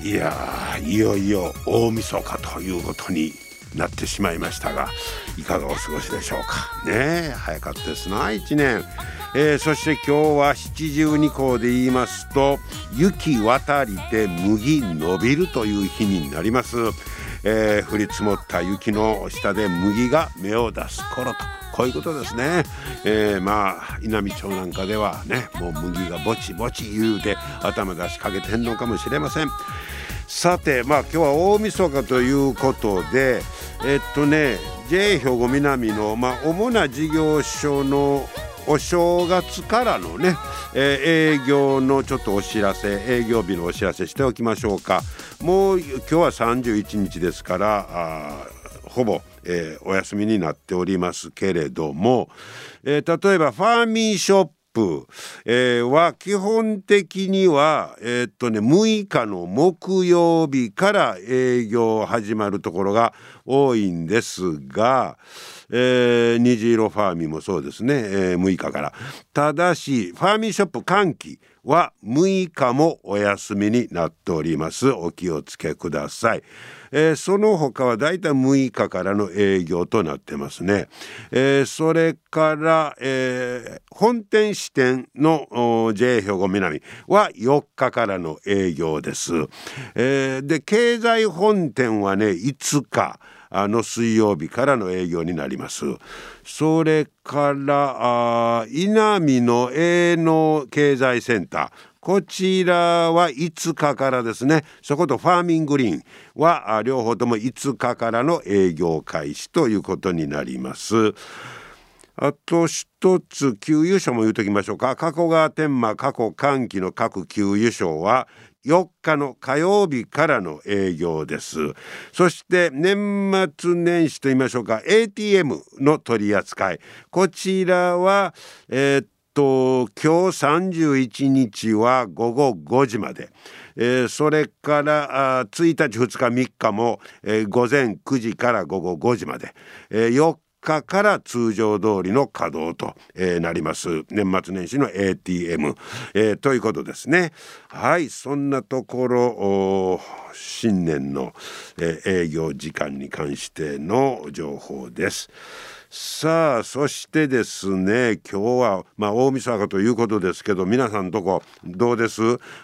いやいよいよ大晦日ということになってしまいましたがいかがお過ごしでしょうか。ね早かったですな1年、えー、そして今日は七十二候で言いますと雪渡りて麦伸びるという日になります、えー、降り積もった雪の下で麦が芽を出す頃と。こういうことですね、えー、まあ稲美町なんかではねもう麦がぼちぼち言うて頭出しかけてんのかもしれません。さてまあ今日は大晦日ということでえっとね J 兵庫南の、まあ、主な事業所のお正月からのね、えー、営業のちょっとお知らせ営業日のお知らせしておきましょうか。もう今日は31日ですからほぼえー、お休みになっておりますけれども、えー、例えばファーミーショップ、えー、は基本的には、えー、っとね、6日の木曜日から営業始まるところが多いんですが、えー、虹色ファーミーもそうですね、えー、6日から。ただしファーミーショップ歓喜は6日もお休みになっております。お気をつけください。えー、その他はだいたい6日からの営業となってますね。えー、それから、えー、本店支店の J 兵庫南は4日からの営業です。えー、で経済本店はね5日。あの水曜日からの営業になります。それからあ稲見の営農経済センターこちらは5日からですねそことファーミングリーンは両方とも5日からの営業開始ということになります。あと一つ給油所も言うときましょうか加古川天満過去寒気の各給油所は4日の火曜日からの営業です。そして年末年始と言いましょうか ATM の取り扱い。こちらはえー、っと今日31日は午後5時まで、えー、それからあ1日2日3日も、えー、午前9時から午後5時まで、えー、4日から通常通りの稼働と、えー、なります。年末年始の ATM、えー、ということですね。はいそんなところ新年の、えー、営業時間に関しての情報です。さあそしてですね今日はまあ大晦日ということですけど皆さんとこどうです？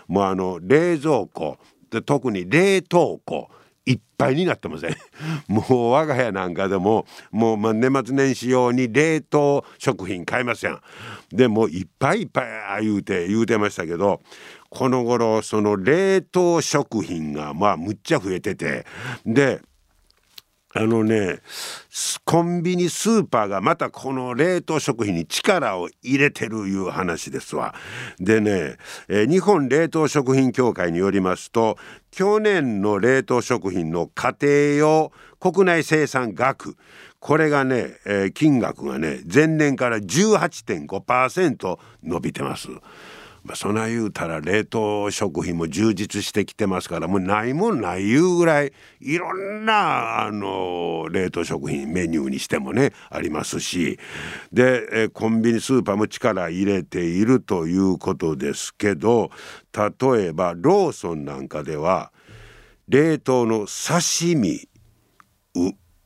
もうあの冷蔵庫。で特に冷凍庫。いっぱいになってません。もう我が家なんかでももうま年末年始用に冷凍食品買いません。でもいっぱいいっぱい言うて言うてましたけどこの頃その冷凍食品がまあむっちゃ増えててであのねコンビニスーパーがまたこの冷凍食品に力を入れてるいう話ですわ。でね、えー、日本冷凍食品協会によりますと去年の冷凍食品の家庭用国内生産額これがね、えー、金額がね前年から18.5%伸びてます。まあ、そない言うたら冷凍食品も充実してきてますからもうないもんないいうぐらいいろんなあの冷凍食品メニューにしてもねありますしでコンビニスーパーも力入れているということですけど例えばローソンなんかでは冷凍の刺身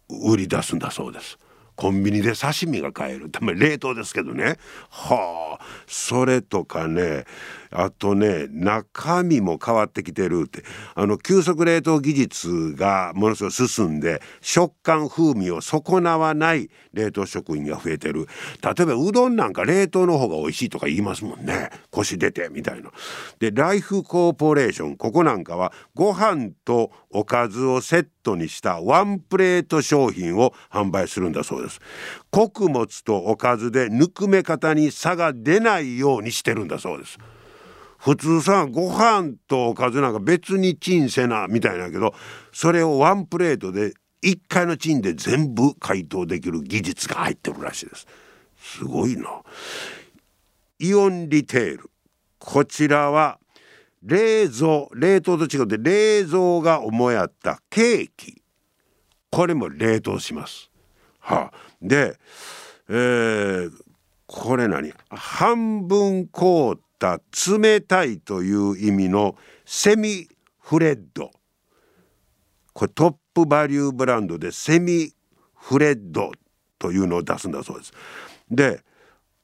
売り出すんだそうです。コンビニで刺身が買える。冷凍ですけどね。はあ。それとかね。あとね中身も変わってきてるって。あの急速冷凍技術がものすごい進んで食感風味を損なわない冷凍食品が増えてる。例えばうどんなんか冷凍の方が美味しいとか言いますもんね。腰出てみたいな。でライフコーポレーションここなんかはご飯とおかずをセットにしたワンプレート商品を販売するんだそうです。穀物とおかずでぬくめ方に差が出ないようにしてるんだそうです。普通さご飯とおかずなんか別にチンせなみたいなけどそれをワンプレートで1回のチンで全部解凍できる技術が入ってるらしいです。すごいな。イオンリテール。こちらは冷蔵冷凍と違って冷蔵が主やったケーキ。これも冷凍します。はあ、で、えー、これ何？半分凍った冷たいという意味のセミフレッドこれトップバリューブランドでセミフレッドというのを出すんだそうです。で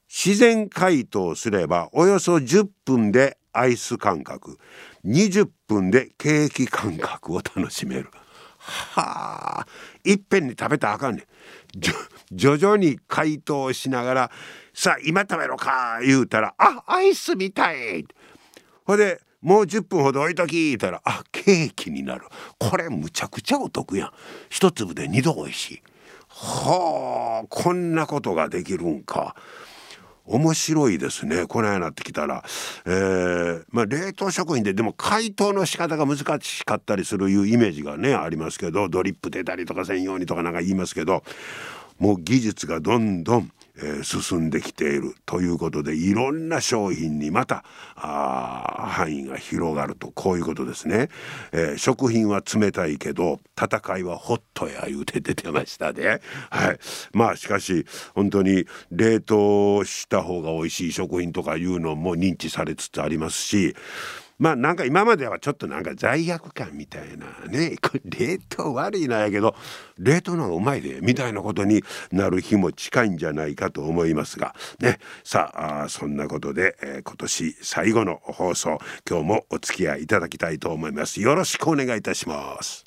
自然解凍すればおよそ10分でアイス感覚20分でケーキ感覚を楽しめる。はあいっぺんに食べたらあかんねん。徐々に解凍しながら「さあ今食べろか」言うたら「あアイスみたい」ほでもう10分ほど置いとき言ったら「あケーキになる」これむちゃくちゃお得やん。一粒で二度おいしい。はあこんなことができるんか。面白いですね。このようになってきたら、えーまあ、冷凍食品ででも解凍の仕方が難しかったりするいうイメージがねありますけどドリップ出たりとか専用にとかなんか言いますけどもう技術がどんどんえー、進んできているということでいろんな商品にまたあ範囲が広がるとこういうことですね、えー、食品は冷たいけど戦いはホットや言うて出てましたね。はい。まあしかし本当に冷凍した方が美味しい食品とかいうのも認知されつつありますしまあなんか今まではちょっとなんか罪悪感みたいなねこれ冷凍悪いなやけど冷凍の方がうまいでみたいなことになる日も近いんじゃないかと思いますがね。さあそんなことで、えー、今年最後の放送今日もお付き合いいただきたいと思います。よろしくお願いいたします。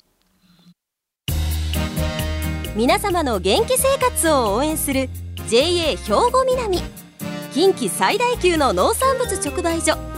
皆様の元気生活を応援する JA 兵庫南。近畿最大級の農産物直売所。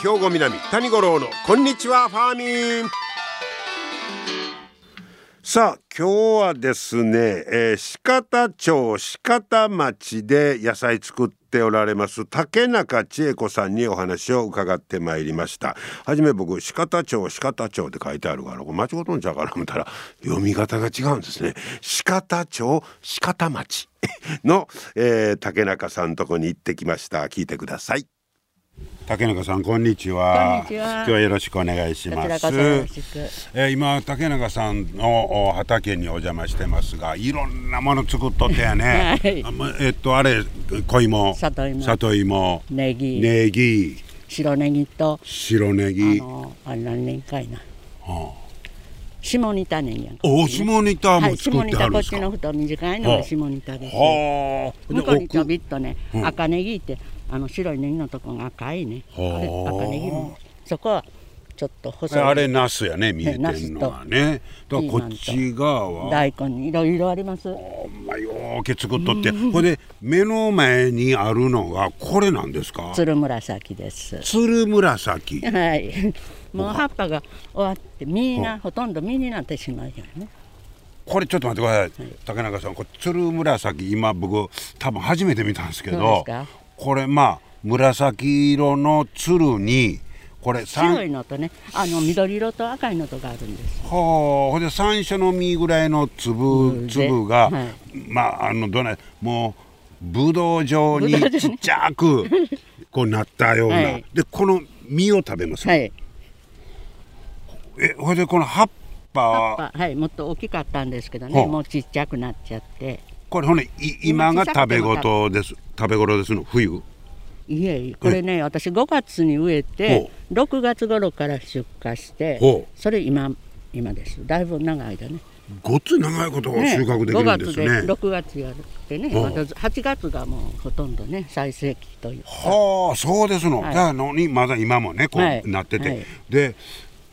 兵庫南谷五郎のこんにちはファーミン。さあ今日はですね、えー、鹿田町鹿田町で野菜作っておられます竹中千恵子さんにお話を伺ってまいりました。はじめ僕鹿田町鹿田町って書いてあるからこれ間違うとんちゃうかな思ったら読み方が違うんですね。鹿田町鹿田町の、えー、竹中さんとこに行ってきました。聞いてください。竹中さんこんにちは。今日はよろしくお願いします。えー、今竹中さんの畑にお邪魔してますがいろんなもの作っとってやね、はい、えっとあれ小芋里芋。里芋。ネギ。ネギ。白ネギと白ネギ。あのあれ何年かいな、はあ。下仁田ネギやん。お下仁田も作ってあるんですか、はい、下仁田こっちの太短いのが下仁田です。はあ。向こうにちょびっとね、うん、赤ネギってあの白いネギのとこが赤いね。赤ネギもそこはちょっと細い。あれナスやね見えてるのはね。だからこっち側は。大根にいろいろあります。まよけ作っとって。これで目の前にあるのがこれなんですか？鶴紫です。鶴紫。はい。もう葉っぱが終わって実がほとんど実になってしまうよね。これちょっと待ってください、はい、竹中さんこれ鶴紫今僕多分初めて見たんですけどこれまあ紫色の鶴にこれ白いのとねあの緑色と赤いのとかあるんですはあほんで山椒の実ぐらいの粒粒が、はい、まああのどないもうぶどう状に ちっちゃくこうなったような、はい、でこの実を食べます。はい。えほいでこの葉っぱは？はいもっと大きかったんですけどねもうちっちゃくなっちゃって。これほんで今が食べ事です食べ頃ですの冬？いえこれね私5月に植えて6月頃から出荷してそれ今今です。だいぶ長い間ね。ごっつ長いこと収穫できるんですね。5月で6月やるってね、また8月がもうほとんどね最盛期というはあそうですの、はい。じゃあのにまだ今もねこう、はい。なってて、はい。で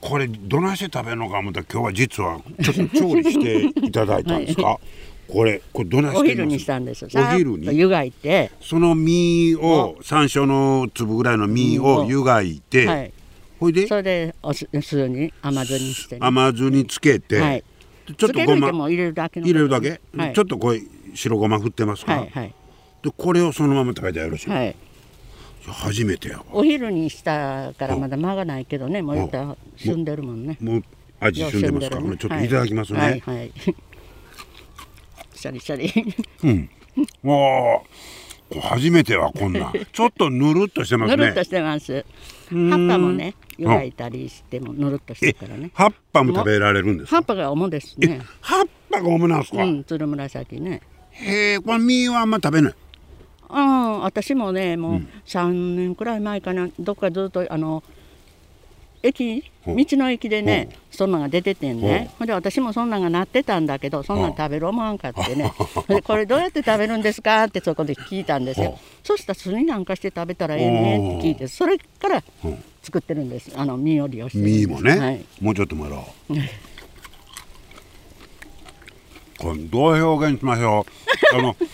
これどないして食べるのか思ったら今日は実はちょっと調理していただいたんですか、これこれどないしてお昼にしたんですお昼に？湯がいて。その実を山椒の粒ぐらいの実を湯がいて、はい。ほいで？それでお酢酢に甘酢にして、ね、甘酢につけて、はい。でちょっとごま入れるだけの入れるだけ、はい。ちょっとこれ白ごま振ってますか、はいはい。でこれをそのまま食べたらよろしい、はい。初めてやわ。お昼にしたからまだ間がないけどねもう言ったら旬んでるもんね。もう味染んでますから、ようちょっといただきますね、はいはいシャリシャリ。わあ。初めてはこんな。ちょっとぬるっとしてますね。ぬるっとしてます。葉っぱもね湯がいたりしてもぬるっとしてからね。葉っぱも食べられるんですか？葉っぱが主ですね。葉っぱが主なんですか、うんつる紫ね。へえこれ実はあんま食べない。うん私もねもう3年くらい前かな。どっかずっとあの駅う。ん道の駅でねそんなんが出ててんね。ほんで私もそんなんがなってたんだけどそんなん食べる思わんかってね。で これどうやって食べるんですか？ってそこで聞いたんですよ。そしたら酢になんかして食べたらええねって聞いてそれから作ってるんです。あの実を利用して。るんです実もね、はい。もうちょっともらおう。これどう表現しましょう。あの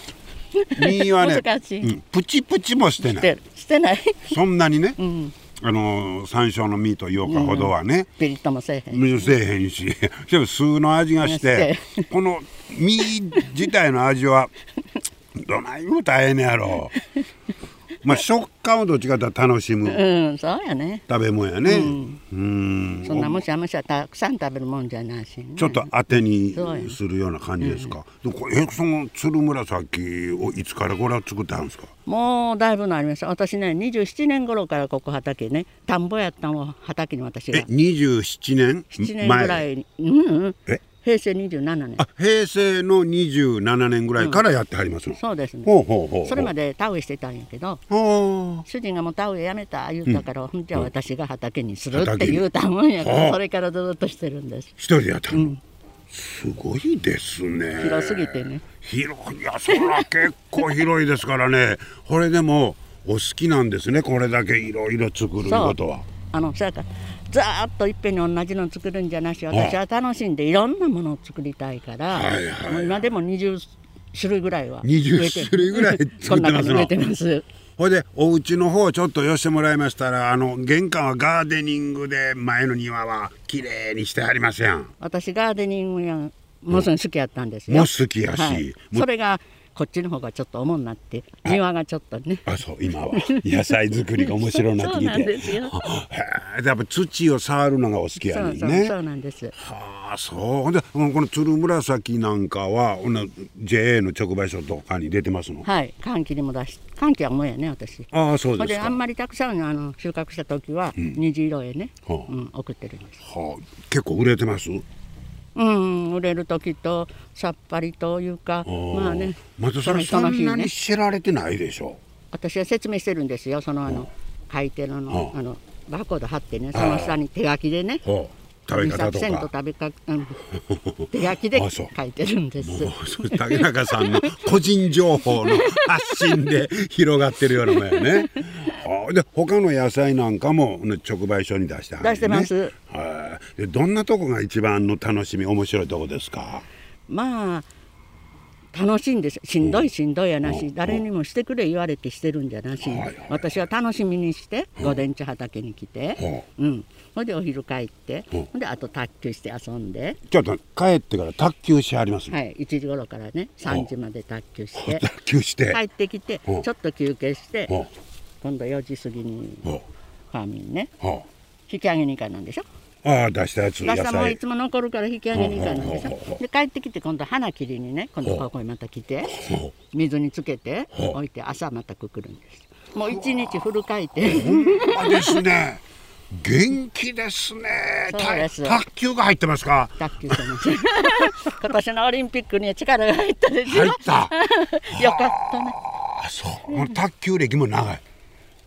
実はね難しい。うんプチプチもしてない。してしてない。そんなにね、うんあの山椒の実というかほどはね、ピリッともせえへん水せえへんし。でも酢の味がしてこの実自体の味はどない言うたらええねやろまあ食感をどっちかというと楽しむ。うんそうやね。食べ物やね。うん。そんなむしゃむしゃたくさん食べるもんじゃないし、ね、ちょっと当てにするような感じですか、でもこれえその鶴紫をいつからこれは作ってあるんですか？もうだいぶなりました。私ね27年頃からここ畑ね田んぼやったのを畑に私が。え27年？7年ぐらい。にうん、うん、え？平成27年。あ平成の27年ぐらいからやってはりますの、そうですね。ほうほうほうほう。それまで田植えしてたんやけどあ主人がもう田植えやめた言うたから、ほん。じゃあ私が畑にするって言うたもんやかはあらそれからずっとしてるんです。一人でやったの、すごいですね。広すぎてね。広い。いやそれは結構広いですからね。これでもお好きなんですねこれだけいろいろ作ることは。あのそやからざーっといっぺんに同じの作るんじゃなし私は楽しんでいろんなものを作りたいから、はいはいもう今でも20種類ぐらいは20植えて種類ぐらい作ってますてます。ほいでお家の方ちょっと寄してもらいましたらあの玄関はガーデニングで前の庭は綺麗にしてありますやん？私ガーデニングやものすごい好きやったんですよ、もう好きやし。はい。それがこっちの方がちょっと重になって庭がちょっとね。あそう今は。野菜作りが面白くなってきそうなんてですよ。へえやっぱ土を触るのがお好きやそうそうねんねそうなんです。はあそう。でうんこの鶴紫なんかは JA の直売所とかに出てますの？はい寒気にも出し寒気はもうやね私。ああそうでか。ですあんまりたくさんあの収穫した時は虹色へね、はあ。うん、送ってるんです。はあ、結構売れてます？うん売れる時とさっぱりというかまあね。またそれそんなに知られてないでしょ？私は説明してるんですよそのあの書いてるのはああのバーコード貼ってねその下に手書きでねはあ食べ方とか。食べか、うん、手書きで書いてるんです。竹中さんの個人情報の発信で広がってるようなもんやね。は あで他の野菜なんかもね直売所に出してはる出してます。はいでどんなとこが一番の楽しみ面白いとこですか？まあ楽しいんです。しんどいしんどいやなし誰にもしてくれ言われてしてるんじゃなし。私は楽しみにして午前中畑に来て。はう。ん。ほんでお昼帰って。う。んほんであと卓球して遊んで。ちょっと帰ってから卓球しはります、はい。1時頃からね3時まで卓球して。卓球して。帰ってきてちう。んょっと休憩しては今度4時過ぎにファーミンね引き上げに行かなんでしょ？あああ出したやつ野出したもんい菜。つも残るから引き上げに行かなんでしょ？で帰ってきて今度花切りにね今度ここにまた来てほ水につけて置いて朝またくくるんですもう一日フル回転うほんまですね。元気ですね。ですた卓球が入ってますか？卓球してます今年のオリンピックには力が入ったでしょ？入った。よかったねあそう。もう卓球歴も長い。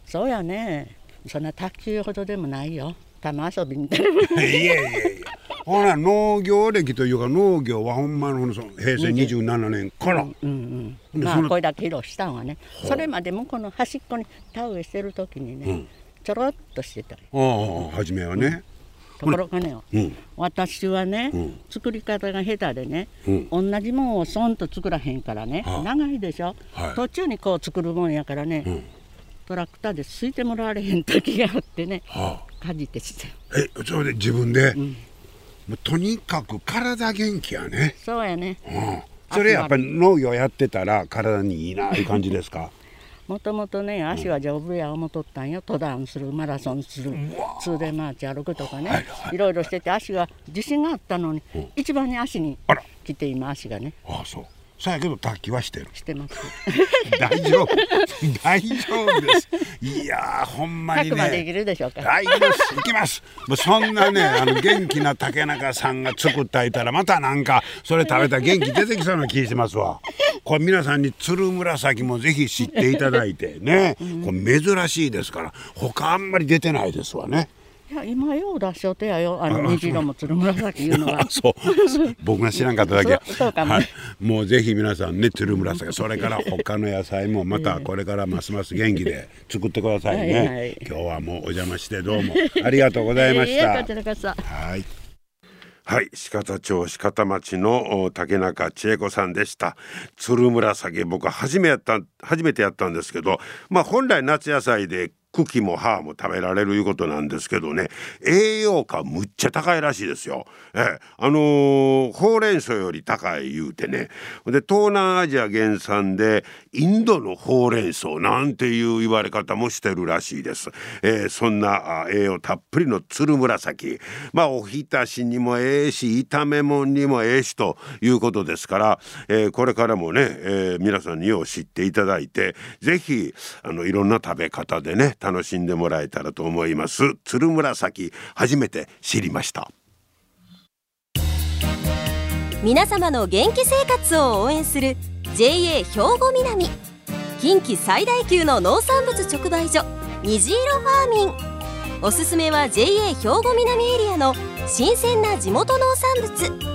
そうやねそんな卓球ほどでもないよ玉遊びみたいな いえいえいえ。ほら農業歴というか農業はほんまのその平成27年から、うんうんほんまあこれだけ披露したんはね。それまで向こうの端っこに田植えしてる時にね、うん。ちょろっとしてたよ。ああ初めはね、ところがね、うん。私はね、うん。作り方が下手でね、うん。同じもんをそんと作らへんからね、はあ。長いでしょ、はい。途中にこう作るもんやからね、ん。トラクターですいてもらわれへん時があってねはかじってしてあ、えそれで自分で、もうとにかく体元気やね、そうやね。うん、それやっぱり農業やってたら体にいいないう感じですか？もともとね足は丈夫や思っとったんよ。登山するマラソンする。通電マーチ歩くとかね、はいい。ろいろしてて足が自信があったのに、一番に足に来て今足がね。ああそうそやけど卓球はしてるしてます大丈夫大丈夫ですいやーほんまに100までいけねるでしょうかはい。行きます。もうそんなね、あの元気な竹中さんが作ったいたら、またなんか、それ食べたら元気出てきそうな気しますわ。これ皆さんに鶴紫もぜひ知っていただいてね、これ珍しいですから、他あんまり出てないですわね。いや今よう出しようてやよ。あの虹色も鶴紫いうのは。あ そう。僕が知らんかっただけそうかも。はい、もうぜひ皆さんね鶴紫。それから他の野菜もまたこれからますます元気で作ってくださいね、はいはい。今日はもうお邪魔してどうも。ありがとうございました、いやこちらこそ。はい。はい、鹿田町鹿田町のお竹中千恵子さんでした。鶴紫僕初めやった初めてやったんですけど、まあ本来夏野菜で茎も葉も食べられるいうことなんですけどね栄養価むっちゃ高いらしいですよ。え、あのーほうれん草より高い言うてねで東南アジア原産でインドのほうれん草なんていう言われ方もしてるらしいです。えーそんな栄養たっぷりの鶴紫まあおひたしにもええし炒め物にもええしということですから、えーこれからもね、えー皆さんによう知っていただいてぜひあのいろんな食べ方でね楽しんでもらえたらと思います。鶴紫初めて知りました。皆様の元気生活を応援する JA 兵庫南近畿最大級の農産物直売所虹色ファーミンおすすめは JA 兵庫南エリアの新鮮な地元農産物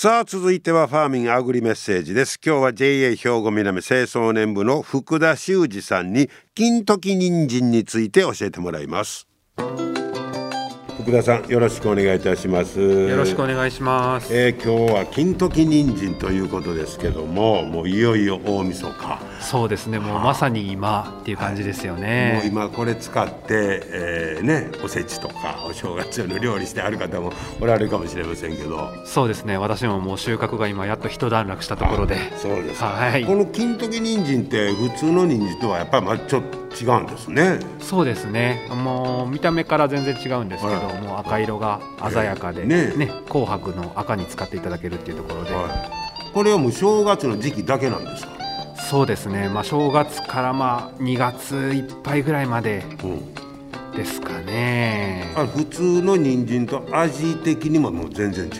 さあ続いてはファーミンアグリメッセージです。今日は JA 兵庫南清掃年部の福田修二さんに金時人参について教えてもらいます。福田さんよろしくお願いいたします。よろしくお願いします。えー今日は金時人参ということですけどももういよいよ大晦日そうですね、もうまさに今っていう感じですよもうね。今これ使って、えーねおせちとかお正月の料理してある方もおられるかもしれませんけど。そうですね、私ももう収穫が今やっと一段落したところで。そうですか、はい。この金時人参って普通の人参とはやっぱりまたちょっと違うんですね。そうですね、もう見た目から全然違うんですけど、はもう赤色が鮮やかで、ね。ね紅白の赤に使っていただけるっていうところで、はい、これはもう正月の時期だけなんですか、そうですね、まあ正月からまあ2月いっぱいぐらいまでうん、ですかね。あ普通の人参と味的にももう全然違う。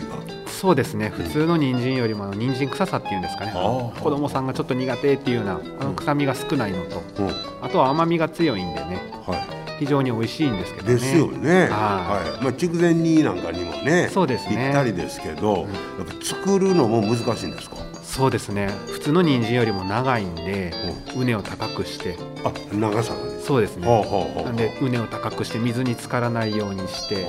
そうですね、普通の人参よりも人参臭さっていうんですかね。ああ子供さんがちょっと苦手っていうようなあの臭みが少ないのと、うん。あとは甘みが強いんでね。は非常に美味しいんですけい、どね。ですよね、ははい。まあ、筑前煮なんかにもねそうですね。ぴったりですけど、うん。やっぱ作るのも難しいんですか？そうですね。普通の人参よりも長いんで畝を高くして。あ長さが。ねそうですね。なんで畝を高くして水に浸からないようにして。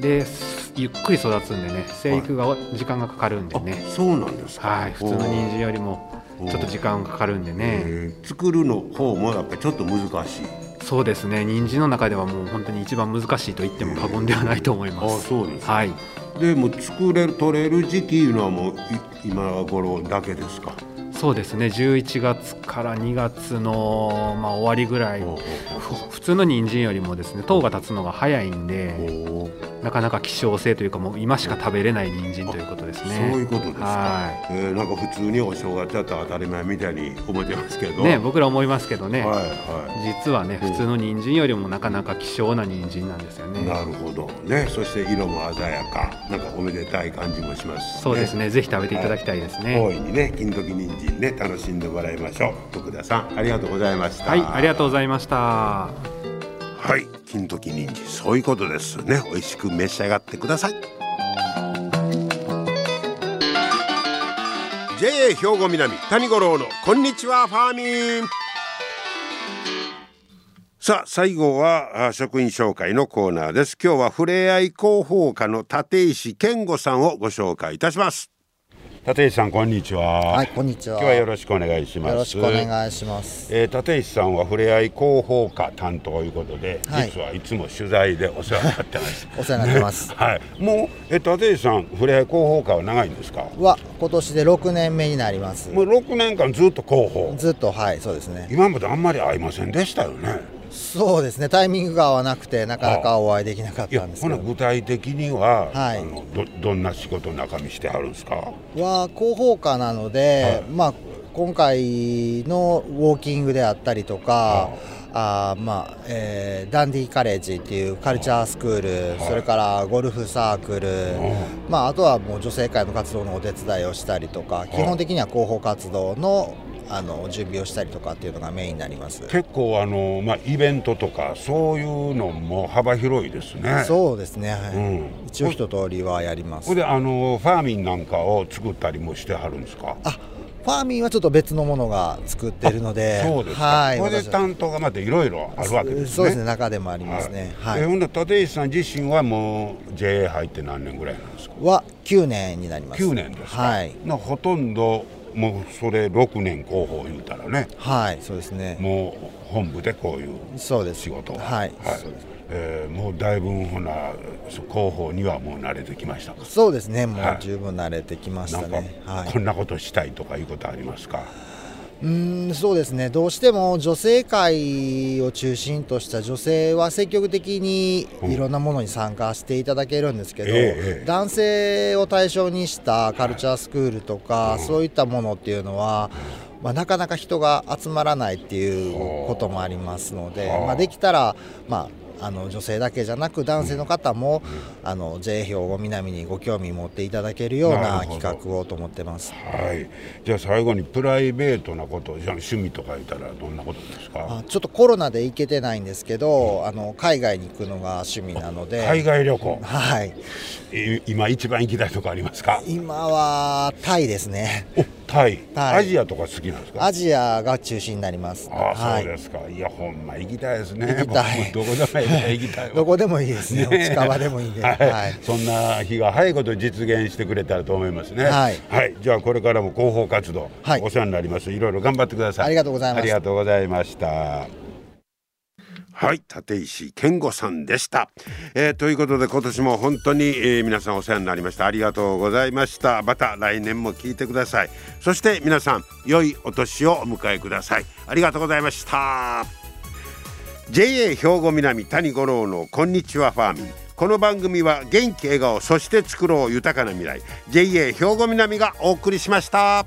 ですゆっくり育つんでね生育が時間がかかるんであねそうなんですか。はい。普通の人参よりもちょっと時間がかかるんでね。えー。作るの方もやっぱりちょっと難しい。そうですね。人参の中ではもう本当に一番難しいと言っても過言ではないと思いまあすそうですはいでも作れる取れる時期いうのはもう今頃だけですか？そうですね。11月から2月の、まあ、終わりぐらい。普通の人参よりもですね糖が立つのが早いんでなかなか希少性というかもう今しか食べれない人参ということですそうねいうことですか、はえーなんか普通にお正月だったら当たり前みたいに思ってますけど。いね僕ら思いますけどね、はいは実はねうん。普通の人参よりもなかなか希少な人参なんですよい、ね。なるほど。ねそして色も鮮やか。なんかおめでたい感じもしますしそうですね。ぜひ食べていただきたいですね。大いにね金時人参ね楽しんでもらいましょう。徳田さんありがとうございました。はいありがとうございました。はい金時人参そういうことですね。美味しく召し上がってください。JA 兵庫南谷五郎のこんにちはファーミン。さあ最後はあ職員紹介のコーナーです。今日はふれあい広報課の立石健吾さんをご紹介いたします立石さんこんにちははい、こんにちは。今日はよろしくお願いしますよろしくお願いします。えー、立石さんはふれあい広報課担当ということで、はい実はいつも取材でお世話になってます。お世話になってます。はい、もう、えー、立石さん、ふれあい広報課は長いんですか？は今年で6年目になります。もう6年間ずっと広報。ずっとはい、そうですね。今まであんまり会いませんでしたよね。そうですね。タイミングが合わなくてなかなかお会いできなかったん、ですけど。具体的には、はいあのどどんな仕事中身してはるんですか？は広報課なので、はいまあ今回のウォーキングであったりとか。あーまあえーダンディカレッジっていうカルチャースクール、はいそれからゴルフサークル、まあ、あとはもう女性会の活動のお手伝いをしたりとか基本的には広報活動のあの準備をしたりとかっていうのがメインになります。結構あのまあイベントとかそういうのも幅広いですね。そうですね、はいうん一応一通りはやりますであのファーミンなんかを作ったりもしてはるんですか？あファーミンはちょっと別のものが作ってるのでそうですか。はいこれで担当がまたいろいろあるわけですね。そうですね中でもありますねはい、えほんで立石さん自身はもう JA 入って何年ぐらいなんですか？は9年になります9年ですか。はいなほとんどもうそれ6年広報言うたらね。はいそうですね。もう本部でこういうそうです。仕事を。はい、そうです。えーもうだいぶほな広報にはもう慣れてきましたか？そうですね。もはい。う十分慣れてきましたね。はい。こんなことしたいとかいうことありますか？うーんそうですね。どうしても女性会を中心とした女性は積極的にいろんなものに参加していただけるんですけど、ええええ。男性を対象にしたカルチャースクールとか、そういったものっていうのは、まあ、なかなか人が集まらないっていうこともありますので、はあまあ、できたら、まああの女性だけじゃなく男性の方も、あの JA 兵庫南にご興味持っていただけるような企画をと思ってます。はい。じゃあ最後にプライベートなこと、じゃあ趣味とか言ったらどんなことですか？あちょっとコロナで行けてないんですけど、あの海外に行くのが趣味なので、海外旅行、はい、い今一番行きたいとこありますか？今はタイですね、お、タイ、はいアジアとか好きなんですか？アジアが中心になります。あそうですか。いや、ほんま行きたいですね。行きたい僕もどこでも行きたいわ。どこでもいいですね、ね近場でもいいんで、はいはいそんな日が早いこと実現してくれたらと思いますね。はいじゃあこれからも広報活動、はいお世話になります。いろいろ頑張ってください。ありがとうございますありがとうございました。はい、立石健吾さんでした、えーということで今年も本当に、えー皆さんお世話になりました。ありがとうございました。また来年も聞いてください。そして皆さん良いお年をお迎えください。ありがとうございました。JA 兵庫南谷五郎のこんにちはファーミンこの番組は元気笑顔そして作ろう豊かな未来。JA 兵庫南がお送りしました。